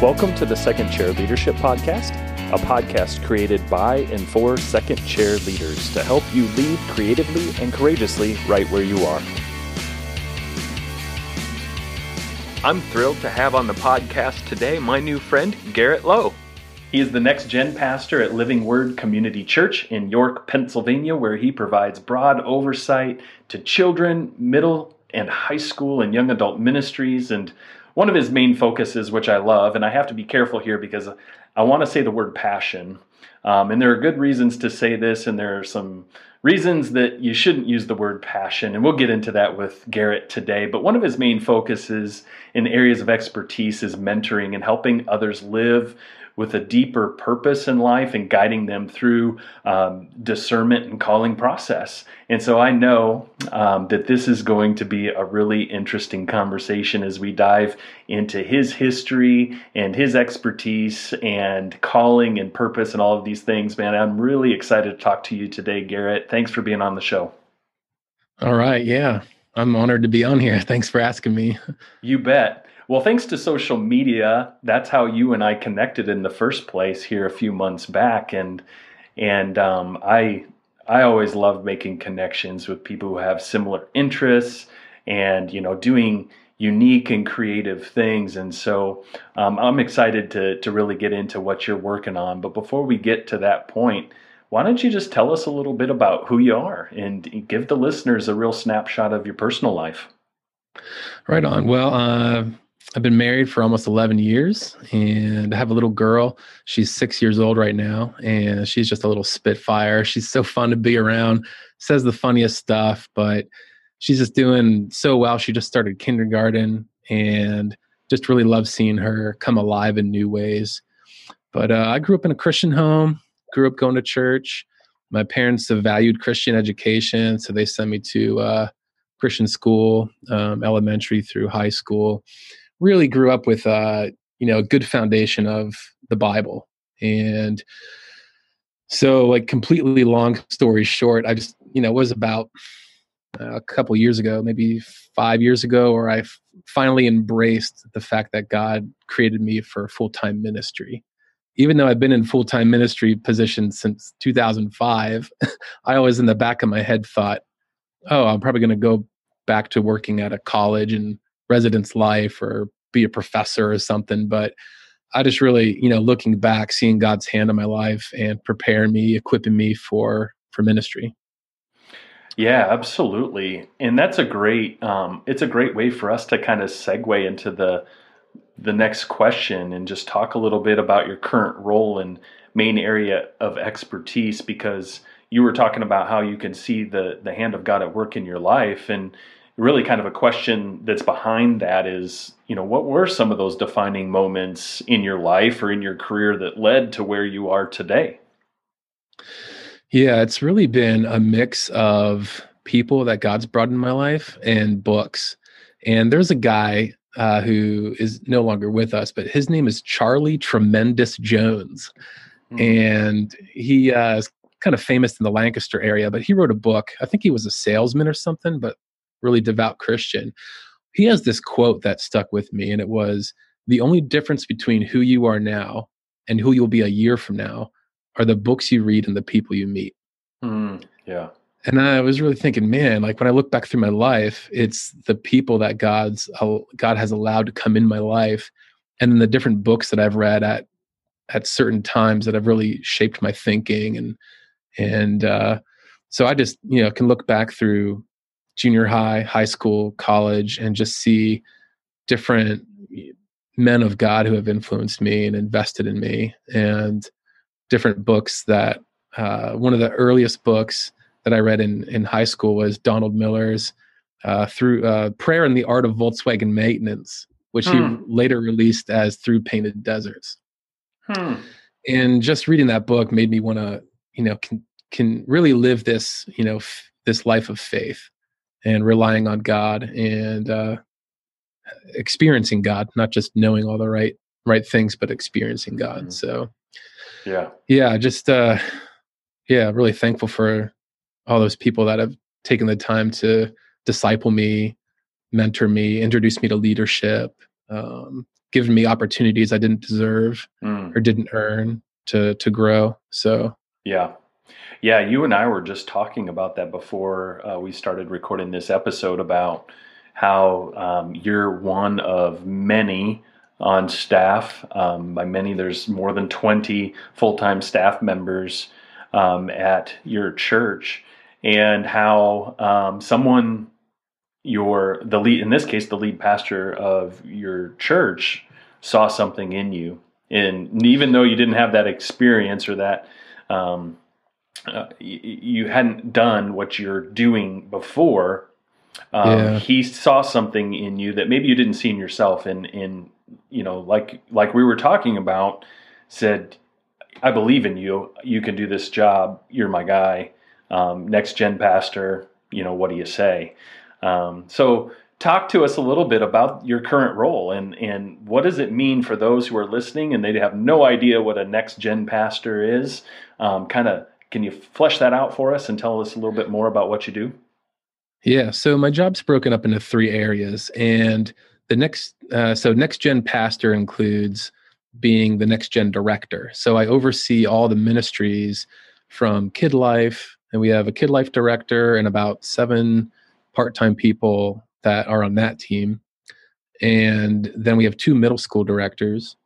Welcome to the Second Chair Leadership Podcast, a podcast created by and for second chair leaders to help you lead creatively and courageously right where you are. I'm thrilled to have on the podcast today my new friend, Garrett Lowe. He is the next gen pastor at Living Word Community Church in York, Pennsylvania, where he provides broad oversight to children, middle and high school and young adult ministries and one of his main focuses, which I love, and I have to be careful here because I want to say the word passion. Um, and there are good reasons to say this, and there are some reasons that you shouldn't use the word passion. And we'll get into that with Garrett today. But one of his main focuses in areas of expertise is mentoring and helping others live with a deeper purpose in life and guiding them through um, discernment and calling process. And so I know um, that this is going to be a really interesting conversation as we dive into his history and his expertise and calling and purpose and all of these things. Man, I'm really excited to talk to you today, Garrett. Thanks for being on the show. All right. Yeah. I'm honored to be on here. Thanks for asking me. You bet. Well, thanks to social media, that's how you and I connected in the first place here a few months back, and and um, I I always love making connections with people who have similar interests and you know doing unique and creative things. And so um, I'm excited to to really get into what you're working on. But before we get to that point, why don't you just tell us a little bit about who you are and give the listeners a real snapshot of your personal life? Right on. Well, uh, I've been married for almost 11 years and I have a little girl. She's six years old right now and she's just a little spitfire. She's so fun to be around, says the funniest stuff, but she's just doing so well. She just started kindergarten and just really love seeing her come alive in new ways. But uh, I grew up in a Christian home, grew up going to church. My parents have valued Christian education, so they sent me to uh, Christian school, um, elementary through high school really grew up with uh, you know a good foundation of the Bible, and so like completely long story short, I just you know was about uh, a couple years ago, maybe five years ago, where I f- finally embraced the fact that God created me for full time ministry. Even though I've been in full time ministry position since 2005, I always in the back of my head thought, oh, I'm probably going to go back to working at a college and residence life or be a professor or something. But I just really, you know, looking back, seeing God's hand in my life and preparing me, equipping me for for ministry. Yeah, absolutely, and that's a great. Um, it's a great way for us to kind of segue into the the next question and just talk a little bit about your current role and main area of expertise because you were talking about how you can see the the hand of God at work in your life and really kind of a question that's behind that is, you know, what were some of those defining moments in your life or in your career that led to where you are today? Yeah, it's really been a mix of people that God's brought in my life and books. And there's a guy uh, who is no longer with us, but his name is Charlie Tremendous Jones. Mm-hmm. And he uh, is kind of famous in the Lancaster area, but he wrote a book. I think he was a salesman or something, but really devout Christian. He has this quote that stuck with me, and it was the only difference between who you are now and who you'll be a year from now are the books you read and the people you meet. Mm, yeah. And I was really thinking, man, like when I look back through my life, it's the people that God's God has allowed to come in my life, and then the different books that I've read at at certain times that have really shaped my thinking and and uh, so I just you know can look back through junior high, high school, college, and just see different men of God who have influenced me and invested in me, and different books that uh, one of the earliest books that I read in in high school was Donald Miller's uh, through uh, Prayer and the Art of Volkswagen Maintenance, which hmm. he later released as Through Painted Deserts. Hmm. And just reading that book made me want to, you know, can can really live this, you know, f- this life of faith and relying on God and uh, experiencing God, not just knowing all the right right things, but experiencing God. Mm-hmm. So, yeah, yeah, just uh, yeah, really thankful for all those people that have taken the time to disciple me, mentor me, introduce me to leadership, um, given me opportunities I didn't deserve mm. or didn't earn to to grow. So yeah, yeah. You and I were just talking about that before uh, we started recording this episode about how um, you're one of many on staff. Um, by many, there's more than 20 full time staff members um, at your church, and how um, someone your the lead in this case the lead pastor of your church saw something in you and even though you didn't have that experience or that um, uh, you hadn't done what you're doing before um, yeah. he saw something in you that maybe you didn't see in yourself and in you know like like we were talking about said i believe in you you can do this job you're my guy um, next gen pastor you know what do you say um, so, talk to us a little bit about your current role and and what does it mean for those who are listening and they have no idea what a next gen pastor is. Um, kind of, can you flesh that out for us and tell us a little bit more about what you do? Yeah, so my job's broken up into three areas, and the next uh, so next gen pastor includes being the next gen director. So I oversee all the ministries from Kid Life, and we have a Kid Life director and about seven part-time people that are on that team and then we have two middle school directors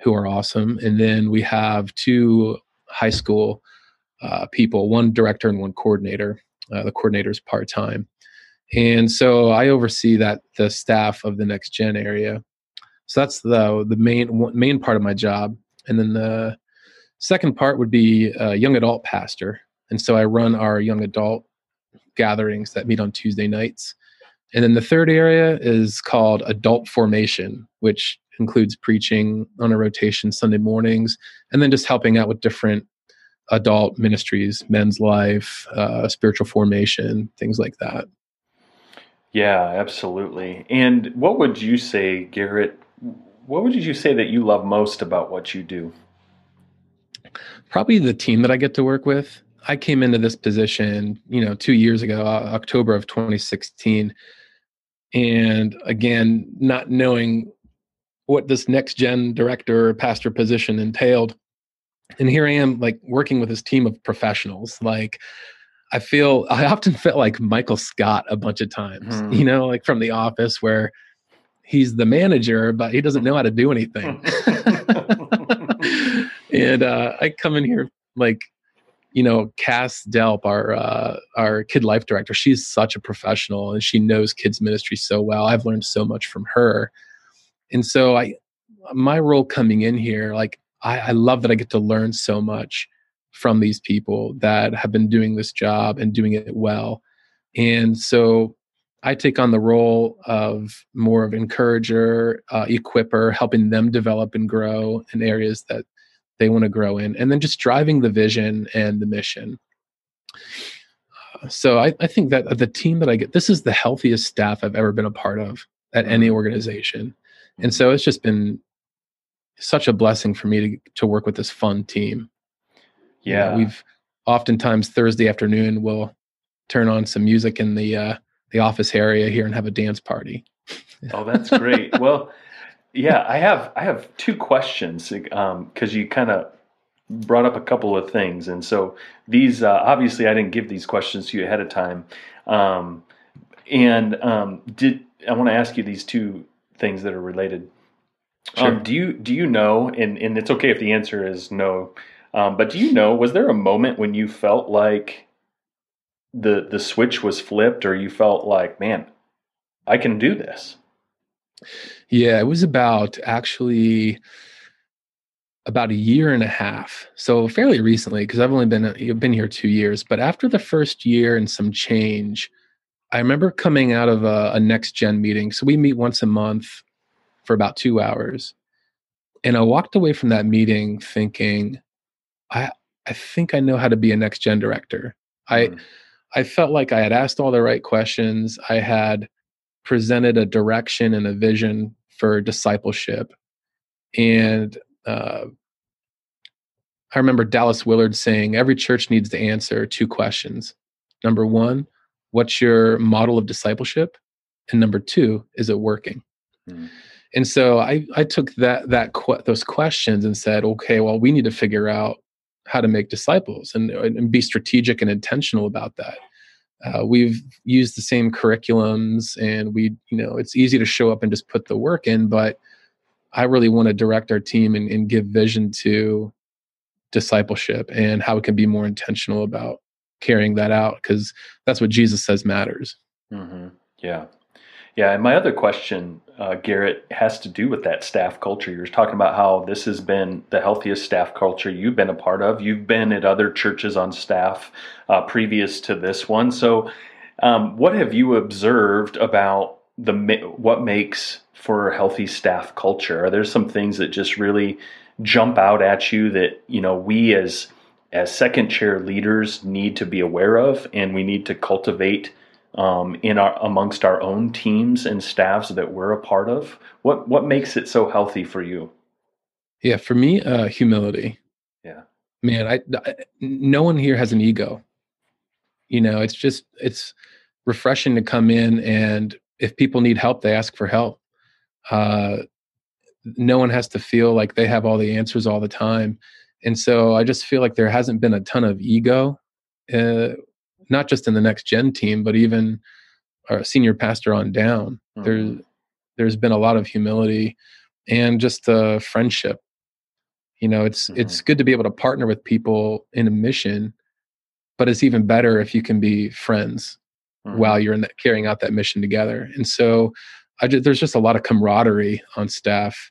who are awesome and then we have two high school uh, people one director and one coordinator. Uh, the coordinator is part-time. And so i oversee that the staff of the next gen area. So that's the the main main part of my job. And then the second part would be a young adult pastor. And so i run our young adult gatherings that meet on Tuesday nights. And then the third area is called adult formation, which includes preaching on a rotation Sunday mornings and then just helping out with different adult ministries, men's life, uh, spiritual formation, things like that. Yeah, absolutely. And what would you say, Garrett? What would you say that you love most about what you do? Probably the team that I get to work with. I came into this position, you know, two years ago, uh, October of 2016. And again, not knowing what this next gen director or pastor position entailed. And here I am, like working with this team of professionals. Like, I feel, I often felt like Michael Scott a bunch of times, mm. you know, like from The Office, where he's the manager, but he doesn't know how to do anything. and uh, I come in here like you know, Cass Delp, our uh, our kid life director, she's such a professional and she knows kids ministry so well. I've learned so much from her, and so I, my role coming in here, like I, I love that I get to learn so much from these people that have been doing this job and doing it well, and so I take on the role of more of encourager, uh, equiper, helping them develop and grow in areas that they want to grow in, and then just driving the vision and the mission. Uh, so I, I think that the team that I get, this is the healthiest staff I've ever been a part of at any mm-hmm. organization, and so it's just been such a blessing for me to to work with this fun team. Yeah, you know, we've oftentimes Thursday afternoon we'll turn on some music in the uh, the office area here and have a dance party. oh, that's great. well, yeah, I have I have two questions because um, you kind of brought up a couple of things, and so these uh, obviously I didn't give these questions to you ahead of time, um, and um, did I want to ask you these two things that are related? Um, do you do you know? And and it's okay if the answer is no, um, but do you know? Was there a moment when you felt like the the switch was flipped, or you felt like, man, I can do this? Yeah, it was about actually about a year and a half. So fairly recently, because I've only been been here two years. But after the first year and some change, I remember coming out of a, a next gen meeting. So we meet once a month for about two hours, and I walked away from that meeting thinking, I I think I know how to be a next gen director. I mm. I felt like I had asked all the right questions. I had presented a direction and a vision for discipleship. And uh, I remember Dallas Willard saying every church needs to answer two questions. Number one, what's your model of discipleship? And number two, is it working? Mm. And so I I took that that those questions and said, okay, well, we need to figure out how to make disciples and, and be strategic and intentional about that. Uh, we've used the same curriculums, and we you know it's easy to show up and just put the work in, but I really want to direct our team and, and give vision to discipleship and how it can be more intentional about carrying that out because that's what Jesus says matters. Mm-hmm. Yeah. Yeah. And my other question, uh, Garrett, has to do with that staff culture. You're talking about how this has been the healthiest staff culture you've been a part of. You've been at other churches on staff uh, previous to this one. So, um, what have you observed about the what makes for a healthy staff culture? Are there some things that just really jump out at you that you know we as as second chair leaders need to be aware of and we need to cultivate um, in our amongst our own teams and staffs that we're a part of? What what makes it so healthy for you? Yeah for me uh humility. Yeah. Man I, I no one here has an ego. You know it's just it's refreshing to come in and if people need help they ask for help. Uh no one has to feel like they have all the answers all the time. And so i just feel like there hasn't been a ton of ego uh, not just in the next gen team but even our senior pastor on down mm-hmm. there's there's been a lot of humility and just uh, friendship you know it's mm-hmm. it's good to be able to partner with people in a mission but it's even better if you can be friends mm-hmm. while you're in that, carrying out that mission together and so I just, there's just a lot of camaraderie on staff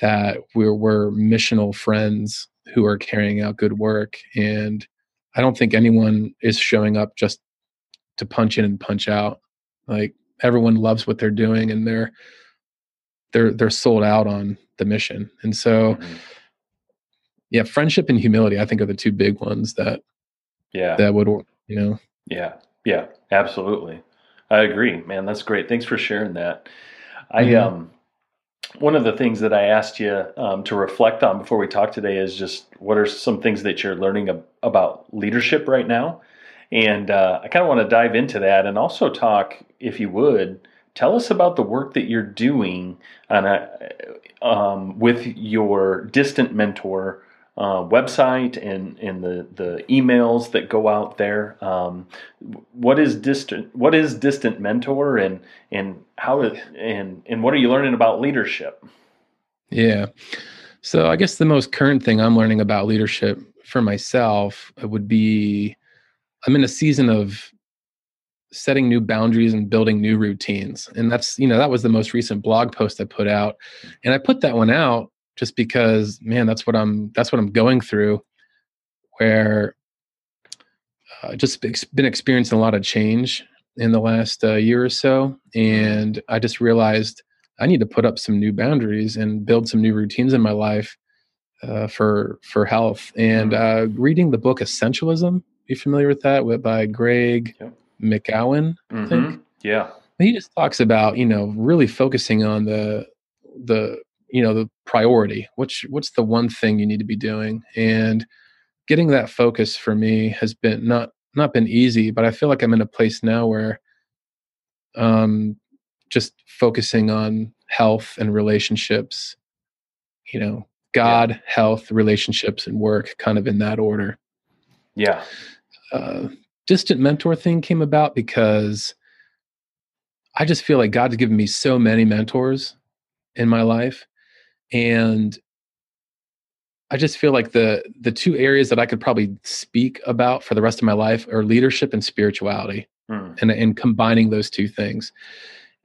that we're, we're missional friends who are carrying out good work. And I don't think anyone is showing up just to punch in and punch out. Like everyone loves what they're doing and they're they're they're sold out on the mission. And so mm-hmm. yeah, friendship and humility I think are the two big ones that yeah. That would you know. Yeah. Yeah, absolutely. I agree, man. That's great. Thanks for sharing that. I mm-hmm. um one of the things that I asked you um, to reflect on before we talk today is just what are some things that you're learning ab- about leadership right now, and uh, I kind of want to dive into that and also talk, if you would, tell us about the work that you're doing on a, um, with your distant mentor uh, website and and the the emails that go out there. Um, what is distant What is distant mentor and and how and and what are you learning about leadership? Yeah, so I guess the most current thing I'm learning about leadership for myself would be I'm in a season of setting new boundaries and building new routines and that's you know that was the most recent blog post i put out and i put that one out just because man that's what i'm that's what i'm going through where uh, just been experiencing a lot of change in the last uh, year or so and i just realized i need to put up some new boundaries and build some new routines in my life uh, for for health and mm-hmm. uh, reading the book essentialism you familiar with that with, by greg yep. mckeown i mm-hmm. think yeah he just talks about you know really focusing on the the you know the priority what's what's the one thing you need to be doing? And getting that focus for me has been not not been easy but i feel like i'm in a place now where um just focusing on health and relationships you know god yeah. health relationships and work kind of in that order. Yeah. Uh, distant mentor thing came about because i just feel like god's given me so many mentors in my life and I just feel like the the two areas that I could probably speak about for the rest of my life are leadership and spirituality, mm. and and combining those two things.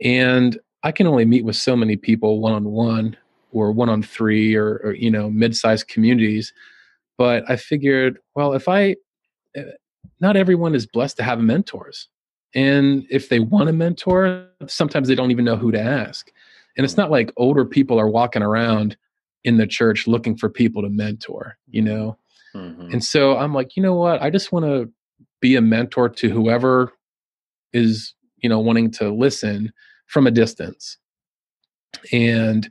And I can only meet with so many people one on one, or one on three, or, or you know mid sized communities. But I figured, well, if I, eh, not everyone is blessed to have mentors, and if they want a mentor, sometimes they don't even know who to ask. And it's not like older people are walking around in the church looking for people to mentor, you know? Mm-hmm. And so I'm like, you know what? I just want to be a mentor to whoever is, you know, wanting to listen from a distance. And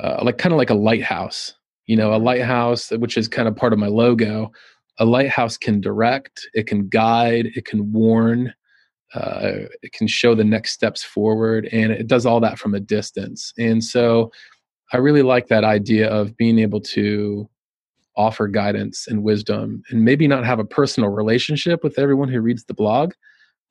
uh, like kind of like a lighthouse, you know, a lighthouse, which is kind of part of my logo. A lighthouse can direct, it can guide, it can warn, uh, it can show the next steps forward, and it does all that from a distance. And so, I really like that idea of being able to offer guidance and wisdom, and maybe not have a personal relationship with everyone who reads the blog,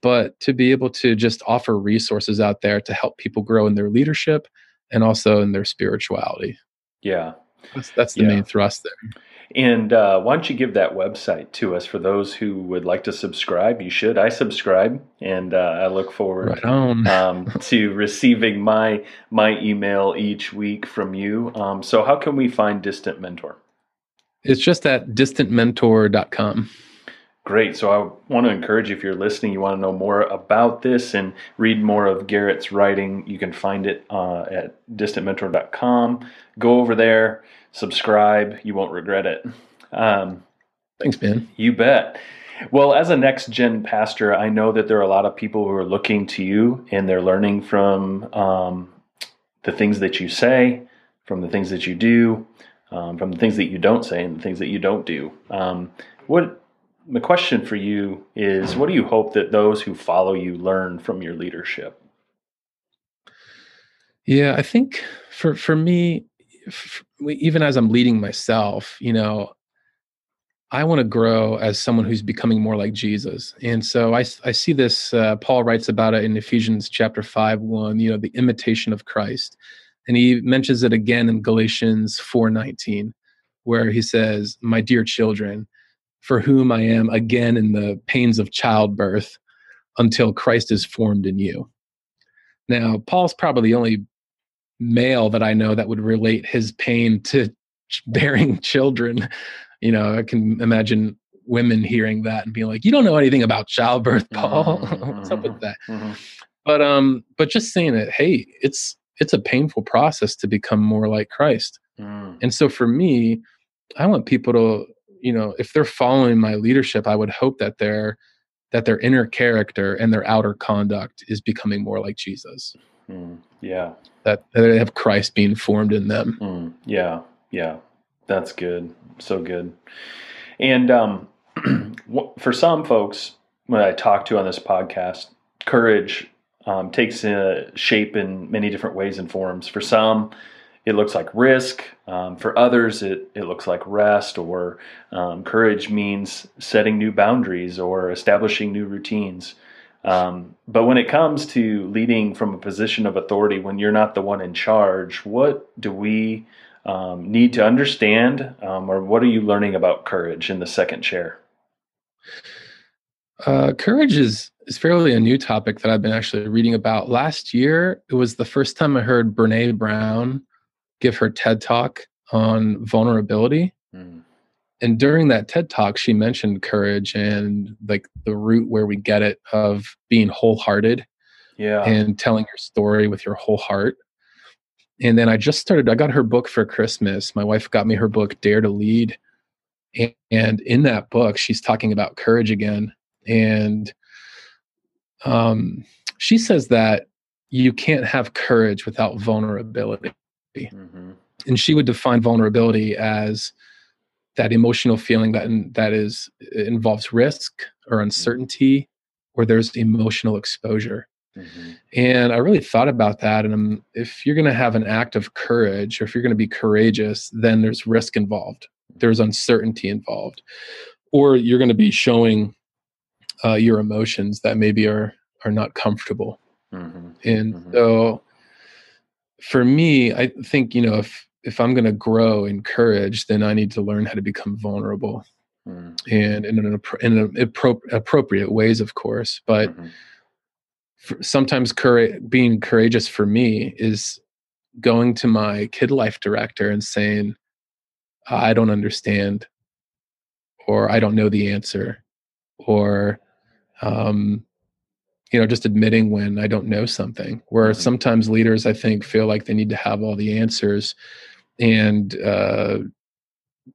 but to be able to just offer resources out there to help people grow in their leadership and also in their spirituality. Yeah. That's, that's the yeah. main thrust there. And uh, why don't you give that website to us for those who would like to subscribe? You should. I subscribe, and uh, I look forward right um, to receiving my my email each week from you. Um, so, how can we find Distant Mentor? It's just at distantmentor.com. Great. So I want to encourage you if you're listening, you want to know more about this and read more of Garrett's writing, you can find it uh, at distantmentor.com. Go over there, subscribe. You won't regret it. Um, Thanks, Ben. You bet. Well, as a next gen pastor, I know that there are a lot of people who are looking to you and they're learning from um, the things that you say, from the things that you do, um, from the things that you don't say, and the things that you don't do. Um, what the question for you is what do you hope that those who follow you learn from your leadership? Yeah, I think for for me, even as I'm leading myself, you know, I want to grow as someone who's becoming more like Jesus. And so I, I see this, uh, Paul writes about it in Ephesians chapter 5 1, you know, the imitation of Christ. And he mentions it again in Galatians 4 19, where he says, My dear children, for whom I am again in the pains of childbirth until Christ is formed in you. Now, Paul's probably the only male that I know that would relate his pain to bearing children. You know, I can imagine women hearing that and being like, "You don't know anything about childbirth, Paul. Mm-hmm, What's up with that?" Mm-hmm. But um, but just saying that, hey, it's it's a painful process to become more like Christ. Mm. And so for me, I want people to you know if they're following my leadership i would hope that their that their inner character and their outer conduct is becoming more like jesus mm, yeah. That, that, they have christ being formed in them. Mm, yeah yeah. That's good. So good. And um, for some folks when i talk to on this podcast courage um, takes a shape in many different ways and forms. For some it looks like risk. Um, for others, it, it looks like rest or um, courage means setting new boundaries or establishing new routines. Um, but when it comes to leading from a position of authority, when you're not the one in charge, what do we um, need to understand, um, or what are you learning about courage in the second chair? Uh, courage is is fairly a new topic that I've been actually reading about. Last year, it was the first time I heard Brene Brown give her TED talk on vulnerability. Mm. And during that TED talk, she mentioned courage and like the root where we get it of being wholehearted. Yeah. And telling your story with your whole heart. And then I just started, I got her book for Christmas. My wife got me her book, Dare to Lead. And in that book, she's talking about courage again. And um, she says that you can't have courage without vulnerability. Mm-hmm. And she would define vulnerability as that emotional feeling that that is involves risk or mm-hmm. uncertainty or there's emotional exposure. Mm-hmm. And I really thought about that. And I'm, if you're going to have an act of courage, or if you're going to be courageous, then there's risk involved. There's uncertainty involved, or you're going to be showing uh, your emotions that maybe are are not comfortable. Mm-hmm. And mm-hmm. so for me, I think you know if if I'm going to grow in courage, then I need to learn how to become vulnerable, mm. and in an in an appro- appropriate ways, of course. But mm-hmm. for, sometimes courage, being courageous for me is going to my kid life director and saying, "I don't understand," or "I don't know the answer," or um, you know just admitting when i don't know something where mm-hmm. sometimes leaders i think feel like they need to have all the answers and uh,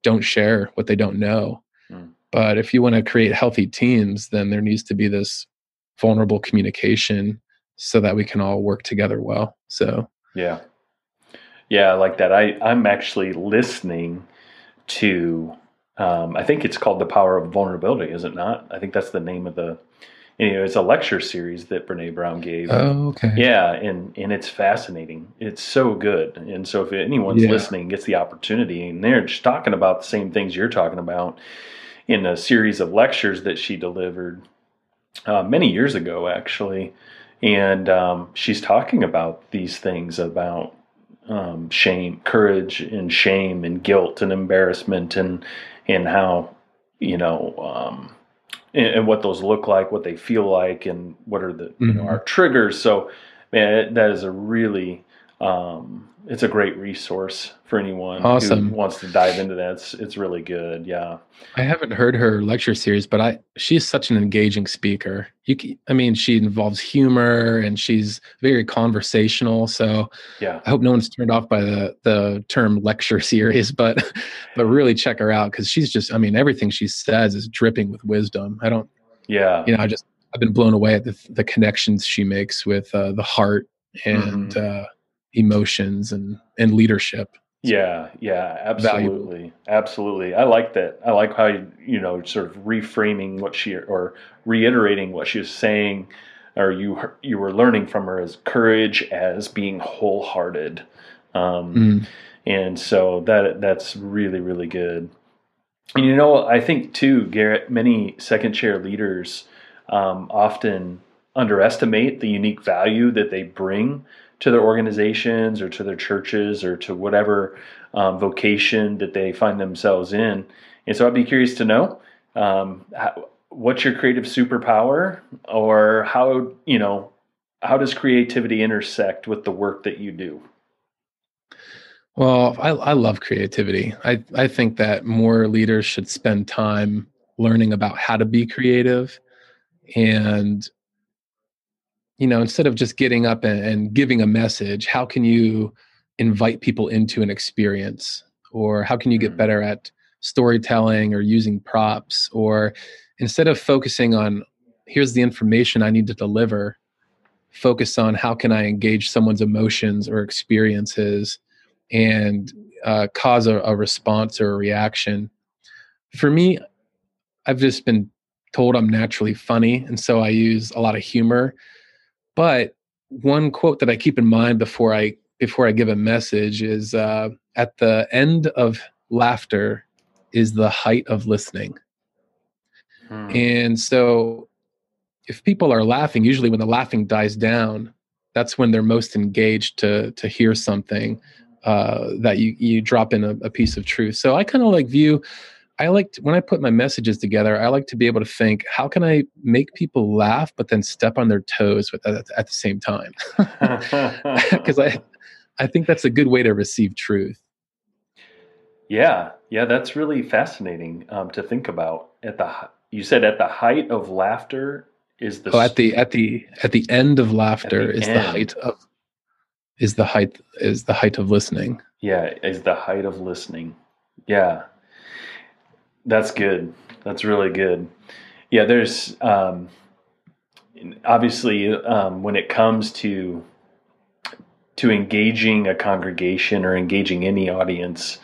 don't share what they don't know. Mm. but if you want to create healthy teams then there needs to be this vulnerable communication so that we can all work together well so. Yeah. Yeah i like that. I i'm actually listening to um, i think it's called the power of vulnerability is it not? I think that's the name of the you know, it's a lecture series that Brene Brown gave. Oh, okay. Yeah, and and it's fascinating. It's so good. And so if anyone's Yeah. listening gets the opportunity, and they're just talking about the same things you're talking about in a series of lectures that she delivered uh, many years ago, actually. And um, she's talking about these things about um, shame, courage, and shame, and guilt, and embarrassment, and and how you know um, and, and what those look like, what they feel like, and what are the you know Mhm. our triggers. So, man, that is a really um, it's a great resource for anyone Awesome. who wants to dive into that. It's it's really good. Yeah. I haven't heard her lecture series, but I she's such an engaging speaker. You, I mean, she involves humor and she's very conversational. So Yeah. I hope no one's turned off by the the term lecture series, but but really check her out because she's just, I mean, everything she says is dripping with wisdom. I don't, Yeah. you know, I just I've been blown away at the the connections she makes with uh, the heart and uh, emotions and and leadership. Yeah, yeah, Valuable. absolutely, absolutely. I like that. I like how you, you know, sort of reframing what she or reiterating what she was saying, or you you were learning from her as courage as being wholehearted, um, Mm. and so that that's really really good. And you know, I think too, Garrett, many second chair leaders um, often underestimate the unique value that they bring to their organizations or to their churches or to whatever um, vocation that they find themselves in. And so I'd be curious to know um, what's your creative superpower or how, you know, how does creativity intersect with the work that you do? Well, I, I love creativity. I, I think that more leaders should spend time learning about how to be creative and you know instead of just getting up and, and giving a message how can you invite people into an experience? Or how can you get Mm. better at storytelling or using props? Or instead of focusing on here's the information i need to deliver focus on how can i engage someone's emotions or experiences and uh, cause a, a response or a reaction? For me i've just been told i'm naturally funny and so i use a lot of humor but one quote that i keep in mind before i before i give a message is uh, at the end of laughter is the height of listening Hmm. and so if people are laughing usually when the laughing dies down that's when they're most engaged to to hear something uh, that you you drop in a, a piece of truth so i kind of like view i like to, when i put my messages together i like to be able to think how can i make people laugh but then step on their toes with at, at the same time? Because i i think that's a good way to receive truth. Yeah, yeah, that's really fascinating um, to think about. At the you said at the height of laughter is the oh, at the at the at the end of laughter the is the height of is the height is the height of listening. Yeah is the height of listening. Yeah, that's good. That's really good. Yeah, there's um, obviously um, when it comes to to engaging a congregation or engaging any audience,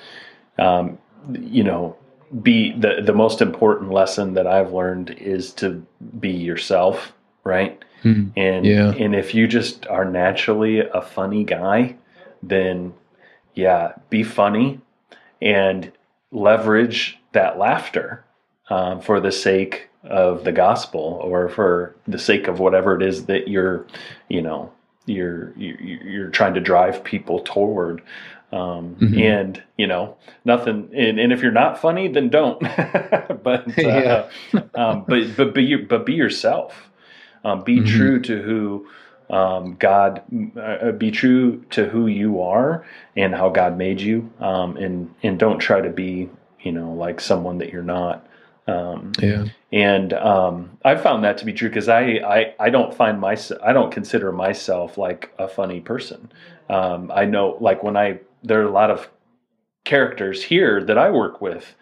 um, you know, be the the most important lesson that I've learned is to be yourself, right? Hmm. And Yeah. and if you just are naturally a funny guy, then yeah, be funny and leverage that laughter um, for the sake of the gospel or for the sake of whatever it is that you're, you know, you're you're, you're trying to drive people toward. Um, Mhm. And you know, nothing. And, and if you're not funny, then don't. but uh, Yeah. um, but but be your, but be yourself. Um, be Mhm. true to who um, God. Uh, be true to who you are and how God made you. Um, and and don't try to be you know like someone that you're not. Um, yeah and um, I found that to be true because I, I I don't find myself I don't consider myself like a funny person. Um, I know like when I there are a lot of characters here that I work with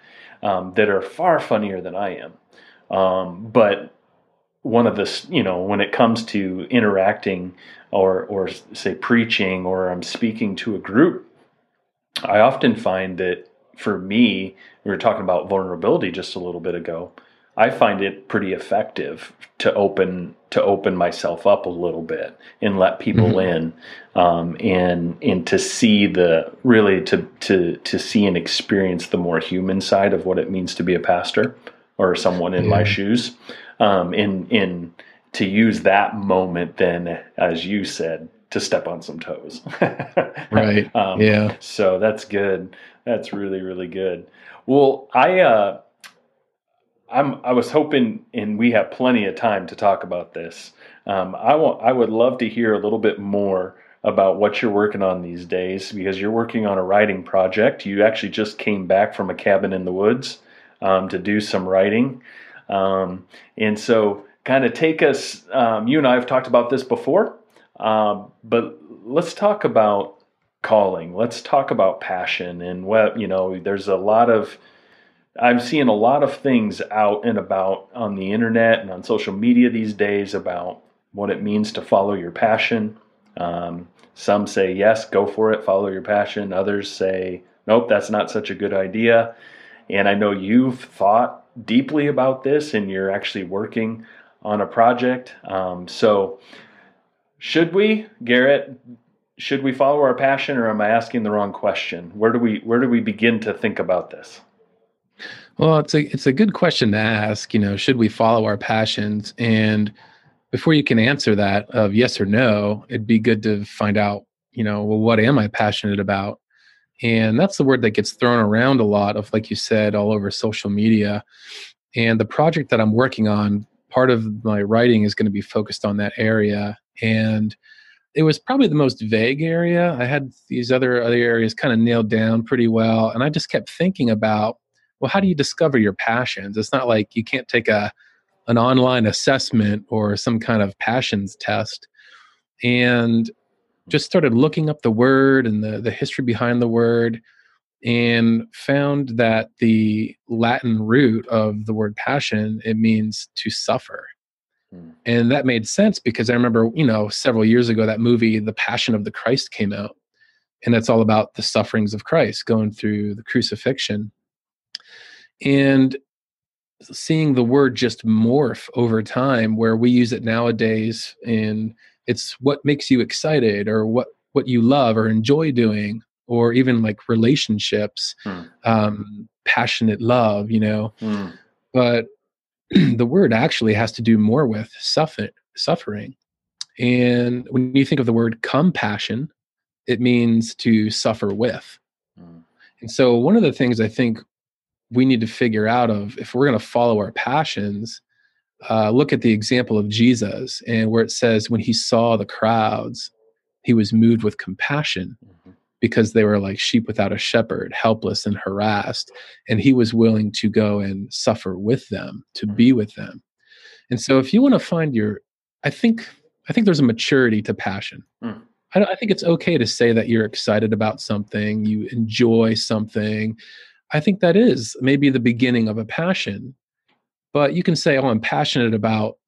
um, that are far funnier than I am. Um, but one of the you know when it comes to interacting or or say preaching or I'm speaking to a group, I often find that for me we were talking about vulnerability just a little bit ago. I find it pretty effective to open to open myself up a little bit and let people mm-hmm. in, um, and and to see the really to to to see and experience the more human side of what it means to be a pastor or someone in yeah. my shoes, um, in in to use that moment then, as you said, to step on some toes. right. Um, yeah. So that's good. That's really really good. Well, I. Uh, I'm I was hoping, and we have plenty of time to talk about this. Um, I want I would love to hear a little bit more about what you're working on these days because you're working on a writing project. You actually just came back from a cabin in the woods um, to do some writing, um, and so kind of take us. Um, you and I have talked about this before, um, but let's talk about calling. Let's talk about passion and what you know. There's a lot of I'm seeing a lot of things out and about on the internet and on social media these days about what it means to follow your passion. Um, some say, yes, go for it, follow your passion. Others say, nope, that's not such a good idea. And I know you've thought deeply about this and you're actually working on a project. Um, so, should we, Garrett, should we follow our passion or am I asking the wrong question? Where do we where do we begin to think about this? Well, it's a it's a good question to ask. You know, should we follow our passions? And before you can answer that of yes or no, it'd be good to find out. You know, well, what am I passionate about? And that's the word that gets thrown around a lot of, like you said, all over social media. And the project that I'm working on, part of my writing is going to be focused on that area. And it was probably the most vague area. I had these other other areas kind of nailed down pretty well, and I just kept thinking about well how do you discover your passions it's not like you can't take a an online assessment or some kind of passions test and just started looking up the word and the, the history behind the word and found that the latin root of the word passion it means to suffer. And that made sense because i remember you know several years ago that movie the passion of the christ came out and it's all about the sufferings of christ going through the crucifixion and seeing the word just morph over time where we use it nowadays and it's what makes you excited or what what you love or enjoy doing or even like relationships hmm. um passionate love you know hmm. but the word actually has to do more with suffer, suffering and when you think of the word compassion it means to suffer with hmm. and so one of the things i think we need to figure out of if we're going to follow our passions uh, look at the example of jesus and where it says when he saw the crowds he was moved with compassion mm-hmm. Because they were like sheep without a shepherd helpless and harassed and he was willing to go and suffer with them to mm-hmm. be with them and so if you want to find your i think i think there's a maturity to passion mm. I, I think it's okay to say that you're excited about something you enjoy something I think that is maybe the beginning of a passion. But you can say, oh, I'm passionate about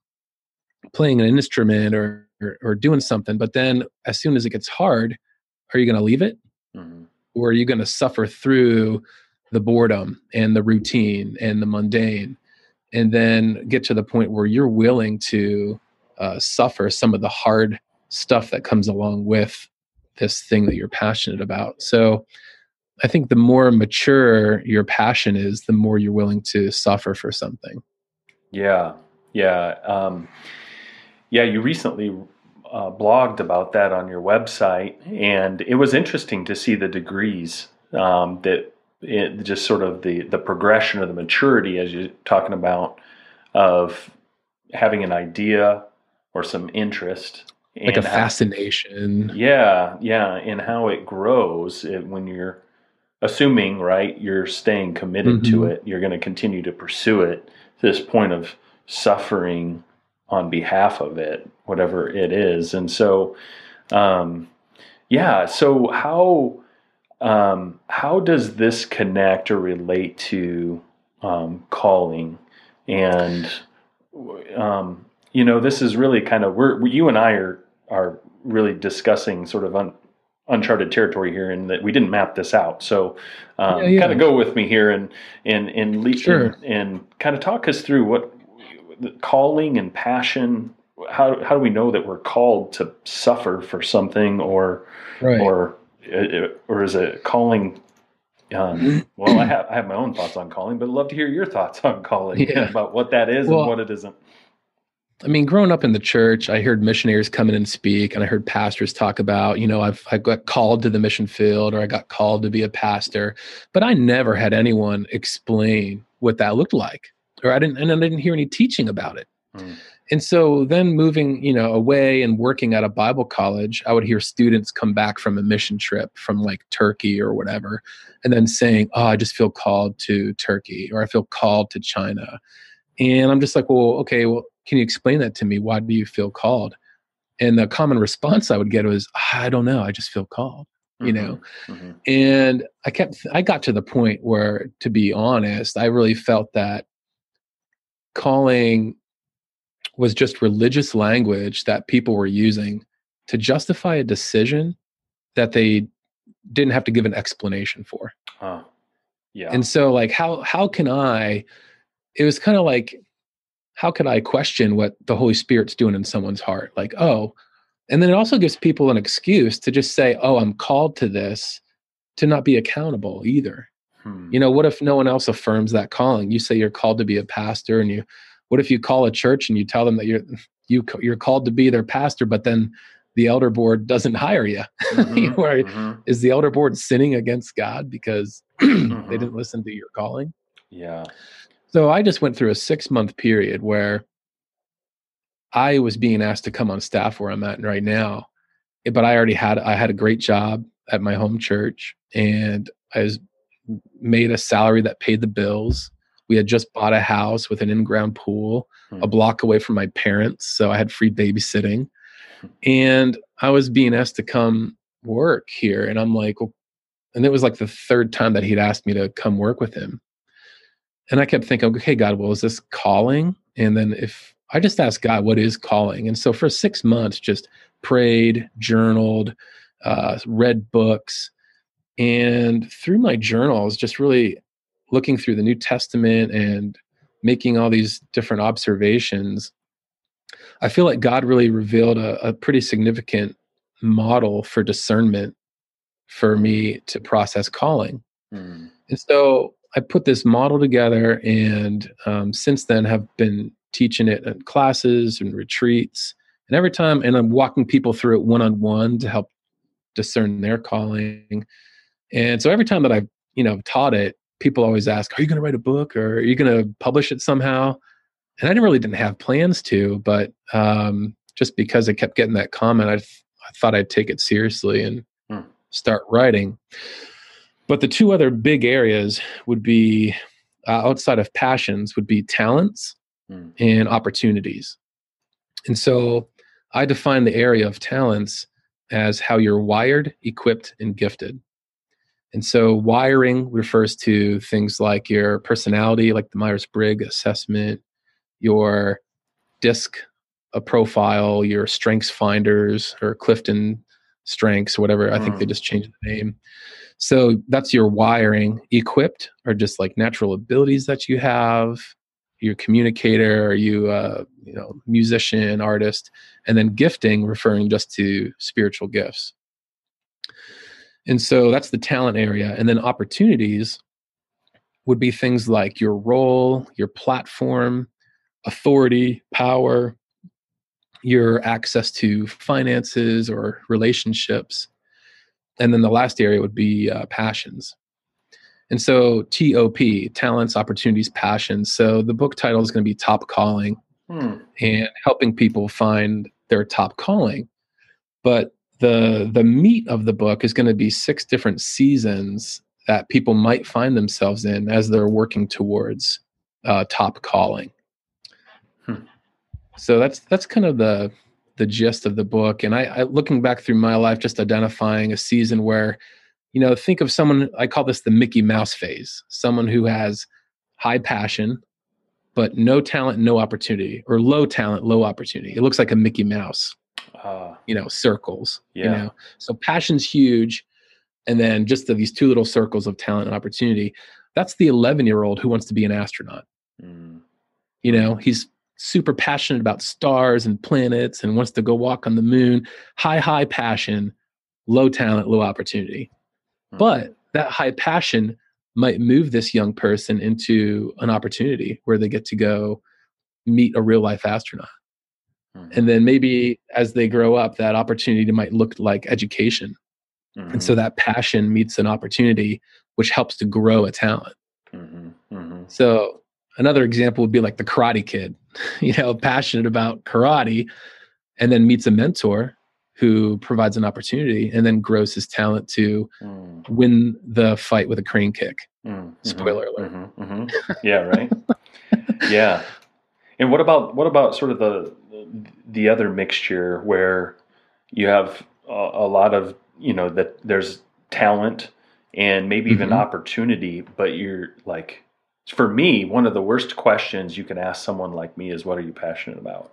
playing an instrument or, or, or doing something. But then as soon as it gets hard, are you going to leave it? Or are you going to suffer through the boredom and the routine and the mundane and then get to the point where you're willing to uh, suffer some of the hard stuff that comes along with this thing that you're passionate about? So I think the more mature your passion is, the more you're willing to suffer for something. Yeah, yeah, um, yeah. You recently uh, blogged about that on your website, and it was interesting to see the degrees um, that it, just sort of the the progression or the maturity, as you're talking about, of having an idea or some interest like a fascination yeah yeah and how it grows it, when you're assuming right you're staying committed mm-hmm. to it you're going to continue to pursue it to this point of suffering on behalf of it whatever it is and so um, yeah so how um, how does this connect or relate to um, calling and um, you know this is really kind of we're you and i are are really discussing sort of un, uncharted territory here and that we didn't map this out. So, um, yeah, yeah. kind of go with me here and and and lead sure. and, and kind of talk us through what calling and passion. How how do we know that we're called to suffer for something, or right. or or is it calling? Um, well, I have I have my own thoughts on calling, but I'd love to hear your thoughts on calling yeah. about what that is well, and what it isn't. I mean, growing up in the church, I heard missionaries come in and speak, and I heard pastors talk about, you know, I've I got called to the mission field or I got called to be a pastor, but I never had anyone explain what that looked like, or I didn't, and I didn't hear any teaching about it. Mm. And so then moving, you know, away and working at a Bible college, I would hear students come back from a mission trip from like Turkey or whatever, and then saying, "Oh, I just feel called to Turkey," or "I feel called to China," and I'm just like, "Well, okay, well." can you explain that to me? Why do you feel called? And the common response I would get was, I don't know. I just feel called, you mm-hmm. know? Mm-hmm. And I kept, I got to the point where, to be honest, I really felt that calling was just religious language that people were using to justify a decision that they didn't have to give an explanation for. Huh. Yeah. And so like how how can I it was kind of like how can I question what the Holy Spirit's doing in someone's heart? Like, oh, and then it also gives people an excuse to just say, oh, I'm called to this, to not be accountable either. Hmm. You know, what if no one else affirms that calling? You say you're called to be a pastor, and you, what if you call a church and you tell them that you're you you're called to be their pastor, but then the elder board doesn't hire you? Mm-hmm. you know, mm-hmm. Is the elder board sinning against God because mm-hmm. they didn't listen to your calling? Yeah. So I just went through a six month period where I was being asked to come on staff where I'm at right now, eh, but I already had I had a great job at my home church, and I was made a salary that paid the bills. We had just bought a house with an in-ground pool, hmm. a block away from my parents, so I had free babysitting, and I was being asked to come work here, and I'm like, well, and it was like the third time that he'd asked me to come work with him, and I kept thinking, okay, God, well, is this calling? And then if I just asked God, what is calling? And so for six months, just prayed, journaled, uh, read books. And through my journals, just really looking through the New Testament and making all these different observations, I feel like God really revealed a, a pretty significant model for discernment for me to process calling. Mm. And so I put this model together, and um, since then have been teaching it in classes and retreats. And every time, and I'm walking people through it one on one to help discern their calling. And so every time that I've you know taught it, people always ask, "Are you going to write a book, or are you going to publish it somehow?" And I didn't really didn't have plans to, but um, just because I kept getting that comment, I, th- I thought I'd take it seriously and hmm. start writing. But the two other big areas would be uh, outside of passions would be talents mm. and opportunities. And so I define the area of talents as how you're wired, equipped, and gifted. And so wiring refers to things like your personality, like the Myers Briggs assessment, your DISC a profile, your strengths finders or Clifton strengths, or whatever. I think they hmm. just changed the name. So that's your wiring. Equipped are just like natural abilities that you have. You're a communicator, are you a you know musician, artist, and then gifting referring just to spiritual gifts. And so that's the talent area. And then opportunities would be things like your role, your platform, authority, power, your access to finances or relationships and then the last area would be uh, passions and so top talents opportunities passions so the book title is going to be top calling hmm. and helping people find their top calling but the the meat of the book is going to be six different seasons that people might find themselves in as they're working towards uh, top calling hmm. so that's that's kind of the the gist of the book. And I, I, looking back through my life, just identifying a season where, you know, think of someone. I call this the Mickey Mouse phase. Someone who has high passion, but no talent, no opportunity, or low talent, low opportunity. It looks like a Mickey Mouse. Uh, you know circles. Yeah. You know, so passion's huge, and then just the, these two little circles of talent and opportunity. That's the 11 year old who wants to be an astronaut. Mm. You know, he's super passionate about stars and planets and wants to go walk on the moon. High, high passion, low talent, low opportunity. Mm. But that high passion might move this young person into an opportunity where they get to go meet a real life astronaut. Mm-hmm. And then maybe as they grow up, that opportunity might look like education. Mm-hmm. And so mm-hmm. that passion meets an opportunity, which helps to grow a talent. Mm-hmm. mm-hmm. So another example would be like the karate kid, you know, passionate about karate and then meets a mentor who provides an opportunity and then grows his talent to mm. win the fight with a crane kick. Mm. Spoiler alert. Mm-hmm. Yeah, right. yeah. And what about what about sort of the the other mixture where you have a, a lot of you know that there's talent and maybe even mm-hmm. opportunity, but you're like for me one of the worst questions you can ask someone like me is what are you passionate about?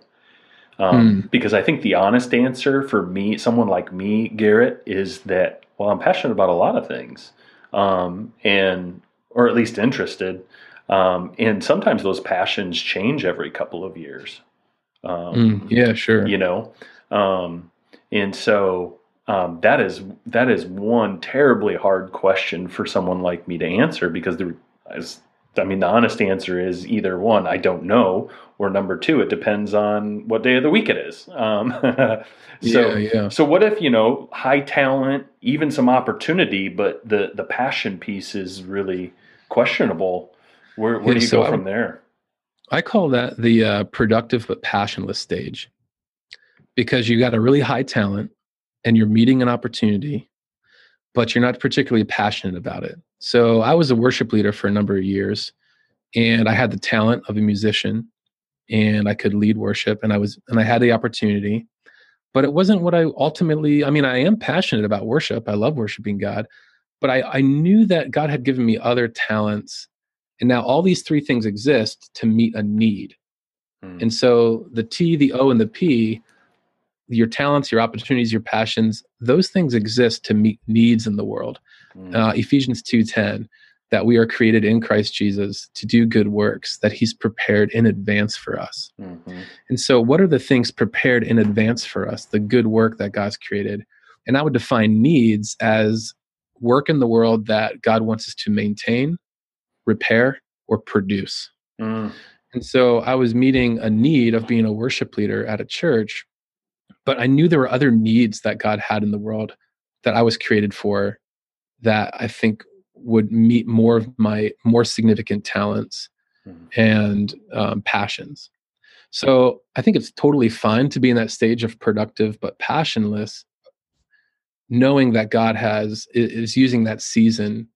Um, mm. Because I think the honest answer for me, someone like me, Garrett, is that well, I'm passionate about a lot of things, um, and or at least interested. Um, and sometimes those passions change every couple of years. Um, mm, yeah, sure. You know, um, and so um, that is that is one terribly hard question for someone like me to answer because there, as I mean, the honest answer is either one, I don't know, or number two, it depends on what day of the week it is. Um, so, yeah, yeah. so what if you know high talent, even some opportunity, but the the passion piece is really questionable? Where where yeah, do you so go from there? I call that the uh, productive but passionless stage, because you got a really high talent, and you're meeting an opportunity, but you're not particularly passionate about it. So I was a worship leader for a number of years, and I had the talent of a musician, and I could lead worship, and I was and I had the opportunity, but it wasn't what I ultimately. I mean, I am passionate about worship. I love worshiping God, but I, I knew that God had given me other talents and now all these three things exist to meet a need. Mm. And so the T, the O, and the P, your talents, your opportunities, your passions, those things exist to meet needs in the world. Mm. Uh, Ephesians 2:10, that we are created in Christ Jesus to do good works that He's prepared in advance for us. Mm-hmm. And so, what are the things prepared in advance for us? The good work that God's created. And I would define needs as work in the world that God wants us to maintain, repair or produce. Mm. And so I was meeting a need of being a worship leader at a church, but I knew there were other needs that God had in the world that I was created for that I think would meet more of my more significant talents mm. and um, passions. So I think it's totally fine to be in that stage of productive but passionless, knowing that God has is using that season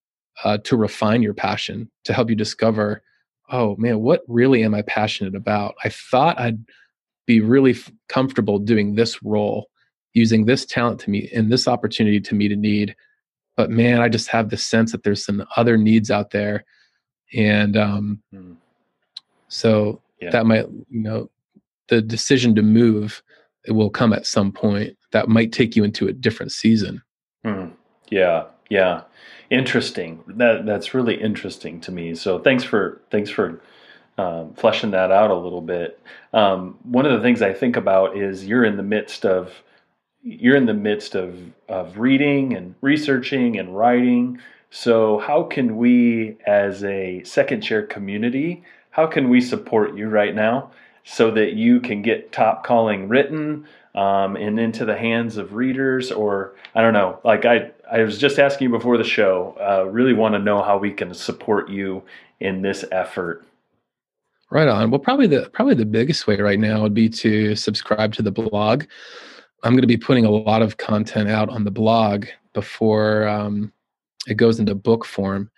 uh, to refine your passion, to help you discover, oh man, what really am I passionate about? I thought I'd be really f- comfortable doing this role, using this talent to meet and this opportunity to meet a need. But man, I just have the sense that there's some other needs out there. And um, mm. so yeah. that might, you know, the decision to move it will come at some point that might take you into a different season. Mm. Yeah, yeah interesting. That that's really interesting to me. So thanks for thanks for um, fleshing that out a little bit. Um, one of the things I think about is you're in the midst of you're in the midst of of reading and researching and writing. So how can we, as a second chair community, how can we support you right now so that you can get top calling written? um, and into the hands of readers or i don't know like i i was just asking you before the show uh, really want to know how we can support you in this effort. Right on. Well probably the probably the biggest way right now would be to subscribe to the blog. I'm going to be putting a lot of content out on the blog before um, it goes into book form.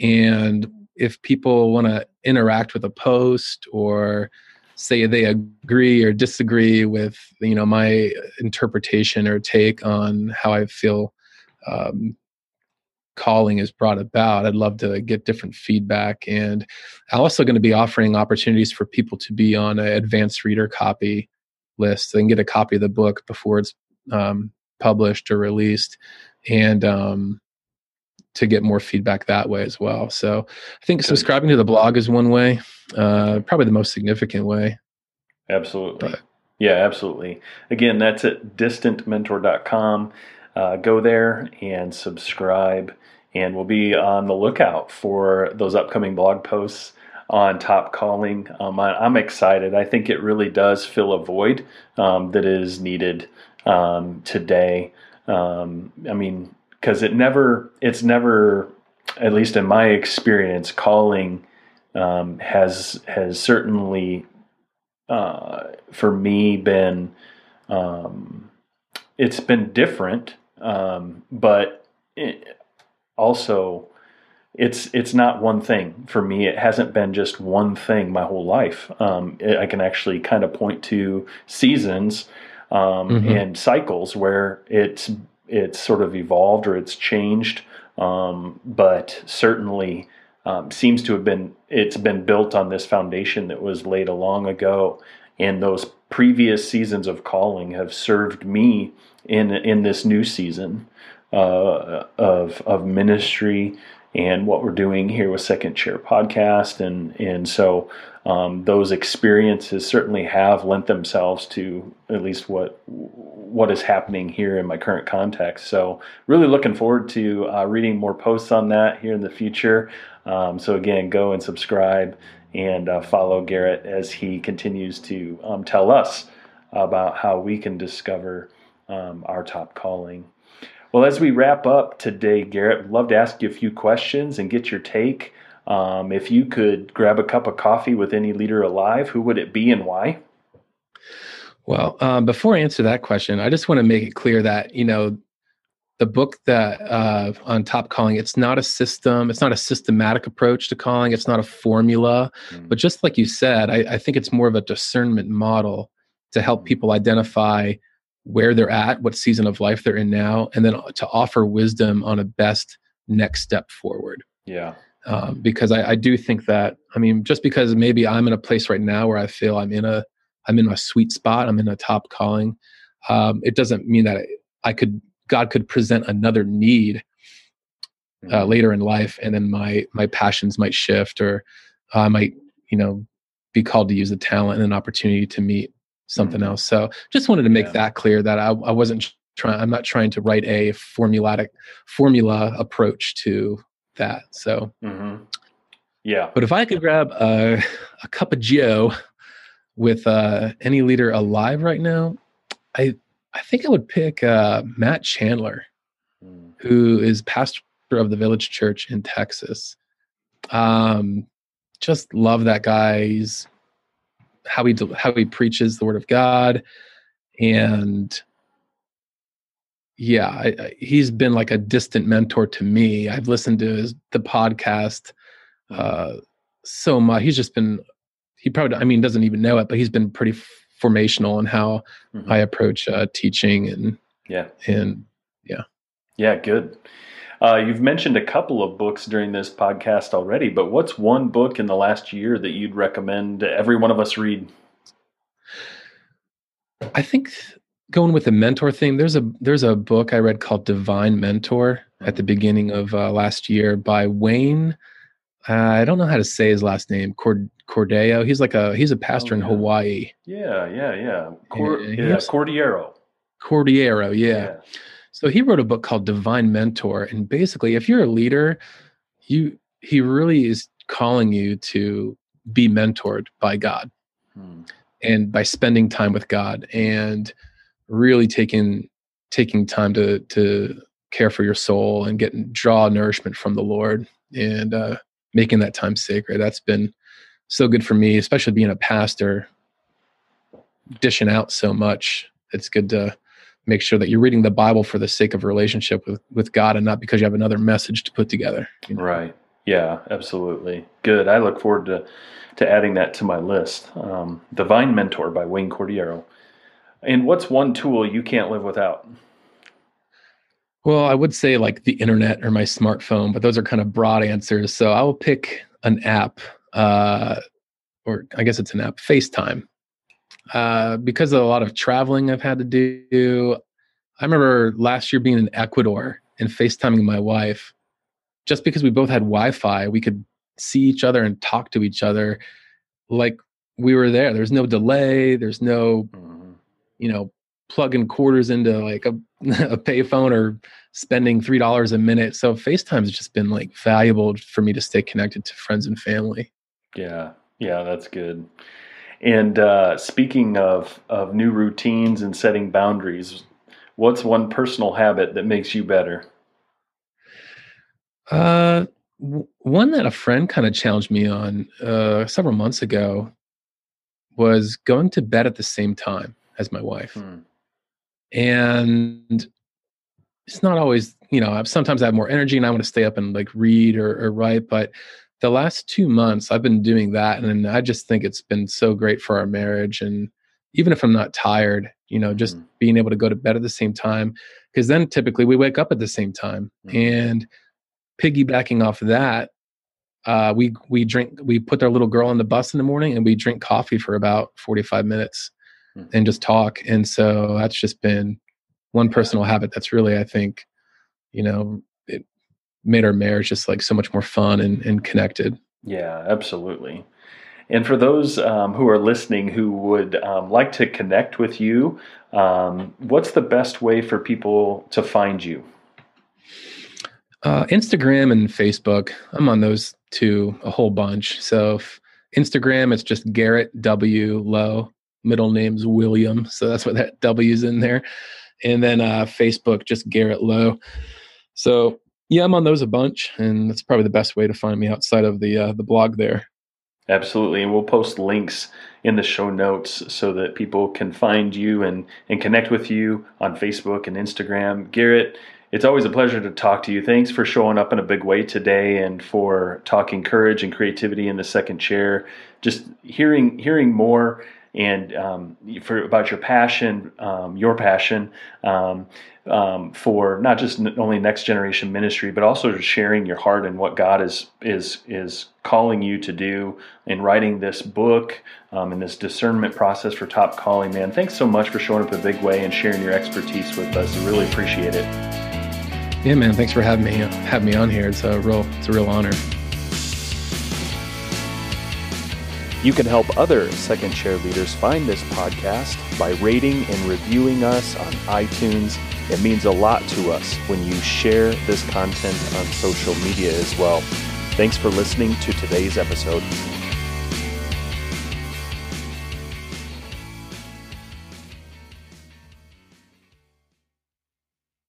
And if people want to interact with a post or say they agree or disagree with you know my interpretation or take on how I feel um, calling is brought about. I'd love to get different feedback, and I'm also going to be offering opportunities for people to be on an advanced reader copy list. They can get a copy of the book before it's um, published or released, and um, to get more feedback that way as well. So I think subscribing to the blog is one way, uh, probably the most significant way. Absolutely. But, yeah, absolutely. Again, that's at distantmentor.com. Uh, go there and subscribe, and we'll be on the lookout for those upcoming blog posts on top calling. Um, I, am excited. I think it really does fill a void um, that is needed um, today. Um, I mean, because it never, it's never, at least in my experience, calling um, has has certainly uh, for me been um, it's been different, but it also it's it's not one thing for me. It hasn't been just one thing my whole life. Um, it, I can actually kind of point to seasons um, mm-hmm. and cycles where it's it's sort of evolved or it's changed, um, but certainly um, seems to have been it's been built on this foundation that was laid a long ago, and those previous seasons of calling have served me in in this new season uh, of of ministry and what we're doing here with Second Chair Podcast, and and so um, those experiences certainly have lent themselves to at least what what is happening here in my current context. So really looking forward to uh, reading more posts on that here in the future. Um, so again, go and subscribe and uh, follow Garrett as he continues to um, tell us about how we can discover um, our top calling. Well, as we wrap up today, Garrett, love to ask you a few questions and get your take. Um, if you could grab a cup of coffee with any leader alive, who would it be and why? Well, um, before I answer that question, I just want to make it clear that you know the book that uh, on top calling it's not a system it's not a systematic approach to calling it's not a formula mm. but just like you said I, I, think it's more of a discernment model to help mm. people identify where they're at, what season of life they're in now, and then to offer wisdom on a best next step forward. Yeah. Um, because I, I, do think that I mean, just because maybe I'm in a place right now where I feel I'm in a I'm in a sweet spot, I'm in a top calling. Um, it doesn't mean that I, could God could present another need uh, mm-hmm. later in life, and then my my passions might shift, or I might you know be called to use a talent and an opportunity to meet something mm-hmm. else. So just wanted to make yeah. that clear that I, I wasn't trying, I'm not trying to write a formulatic formula approach to that. So, mm-hmm. yeah. But if I could grab a, a cup of Joe with uh, any leader alive right now, I, I think I would pick uh, Matt Chandler, mm. who is pastor of the Village Church in Texas. Um, just love that guy's how he how he preaches the word of God, and yeah, I, I, he's been like a distant mentor to me. I've listened to his the podcast uh, so much. He's just been he probably I mean doesn't even know it, but he's been pretty formational in how mm-hmm. I approach uh, teaching and yeah and yeah yeah good. Uh, you've mentioned a couple of books during this podcast already, but what's one book in the last year that you'd recommend every one of us read? I think going with the mentor thing, there's a there's a book I read called Divine Mentor at the mm-hmm. beginning of uh, last year by Wayne. Uh, I don't know how to say his last name. Cord- Cordeo. He's like a he's a pastor oh, yeah. in Hawaii. Yeah, yeah, yeah. Cor- yeah, Cordiero. Cordiero. Yeah. yeah. So he wrote a book called Divine Mentor, and basically, if you're a leader, you he really is calling you to be mentored by God, hmm. and by spending time with God, and really taking taking time to to care for your soul and get draw nourishment from the Lord, and uh, making that time sacred. That's been so good for me, especially being a pastor, dishing out so much. It's good to make sure that you're reading the Bible for the sake of relationship with, with God and not because you have another message to put together. You know? Right. Yeah, absolutely. Good. I look forward to, to adding that to my list. Um, Divine Mentor by Wayne Cordiero. And what's one tool you can't live without? Well, I would say like the internet or my smartphone, but those are kind of broad answers. So I will pick an app, uh, or I guess it's an app, FaceTime. uh, because of a lot of traveling I've had to do. I remember last year being in Ecuador and FaceTiming my wife. Just because we both had Wi Fi, we could see each other and talk to each other like we were there. There's no delay. There's no, mm-hmm. you know, plugging quarters into like a, a payphone or spending three dollars a minute. So FaceTime has just been like valuable for me to stay connected to friends and family. Yeah, yeah, that's good. And uh, speaking of of new routines and setting boundaries, what's one personal habit that makes you better? Uh, w- one that a friend kind of challenged me on uh, several months ago was going to bed at the same time as my wife. Hmm. And it's not always, you know, sometimes I have more energy and I want to stay up and like read or, or write. But the last two months, I've been doing that. And I just think it's been so great for our marriage. And even if I'm not tired, you know, just mm. being able to go to bed at the same time. Because then typically we wake up at the same time. Mm. And piggybacking off of that, uh, we we drink we put our little girl on the bus in the morning and we drink coffee for about 45 minutes mm. and just talk and so that's just been one personal habit that's really i think you know made our marriage just like so much more fun and, and connected yeah absolutely and for those um, who are listening who would um, like to connect with you um, what's the best way for people to find you uh, Instagram and Facebook. I'm on those two a whole bunch. So Instagram, it's just Garrett W Lowe. Middle name's William, so that's what that W's in there. And then uh, Facebook, just Garrett Lowe. So yeah, I'm on those a bunch, and that's probably the best way to find me outside of the uh, the blog there. Absolutely, and we'll post links in the show notes so that people can find you and and connect with you on Facebook and Instagram. Garrett, it's always a pleasure to talk to you. Thanks for showing up in a big way today and for talking courage and creativity in the second chair. Just hearing hearing more and um, for about your passion, um, your passion um, um for not just only next generation ministry, but also sharing your heart and what God is is is calling you to do in writing this book um, and this discernment process for top calling. Man, thanks so much for showing up a big way and sharing your expertise with us. I really appreciate it. Yeah, man. Thanks for having me having me on here. It's a real it's a real honor. You can help other second chair leaders find this podcast by rating and reviewing us on iTunes. It means a lot to us when you share this content on social media as well. Thanks for listening to today's episode.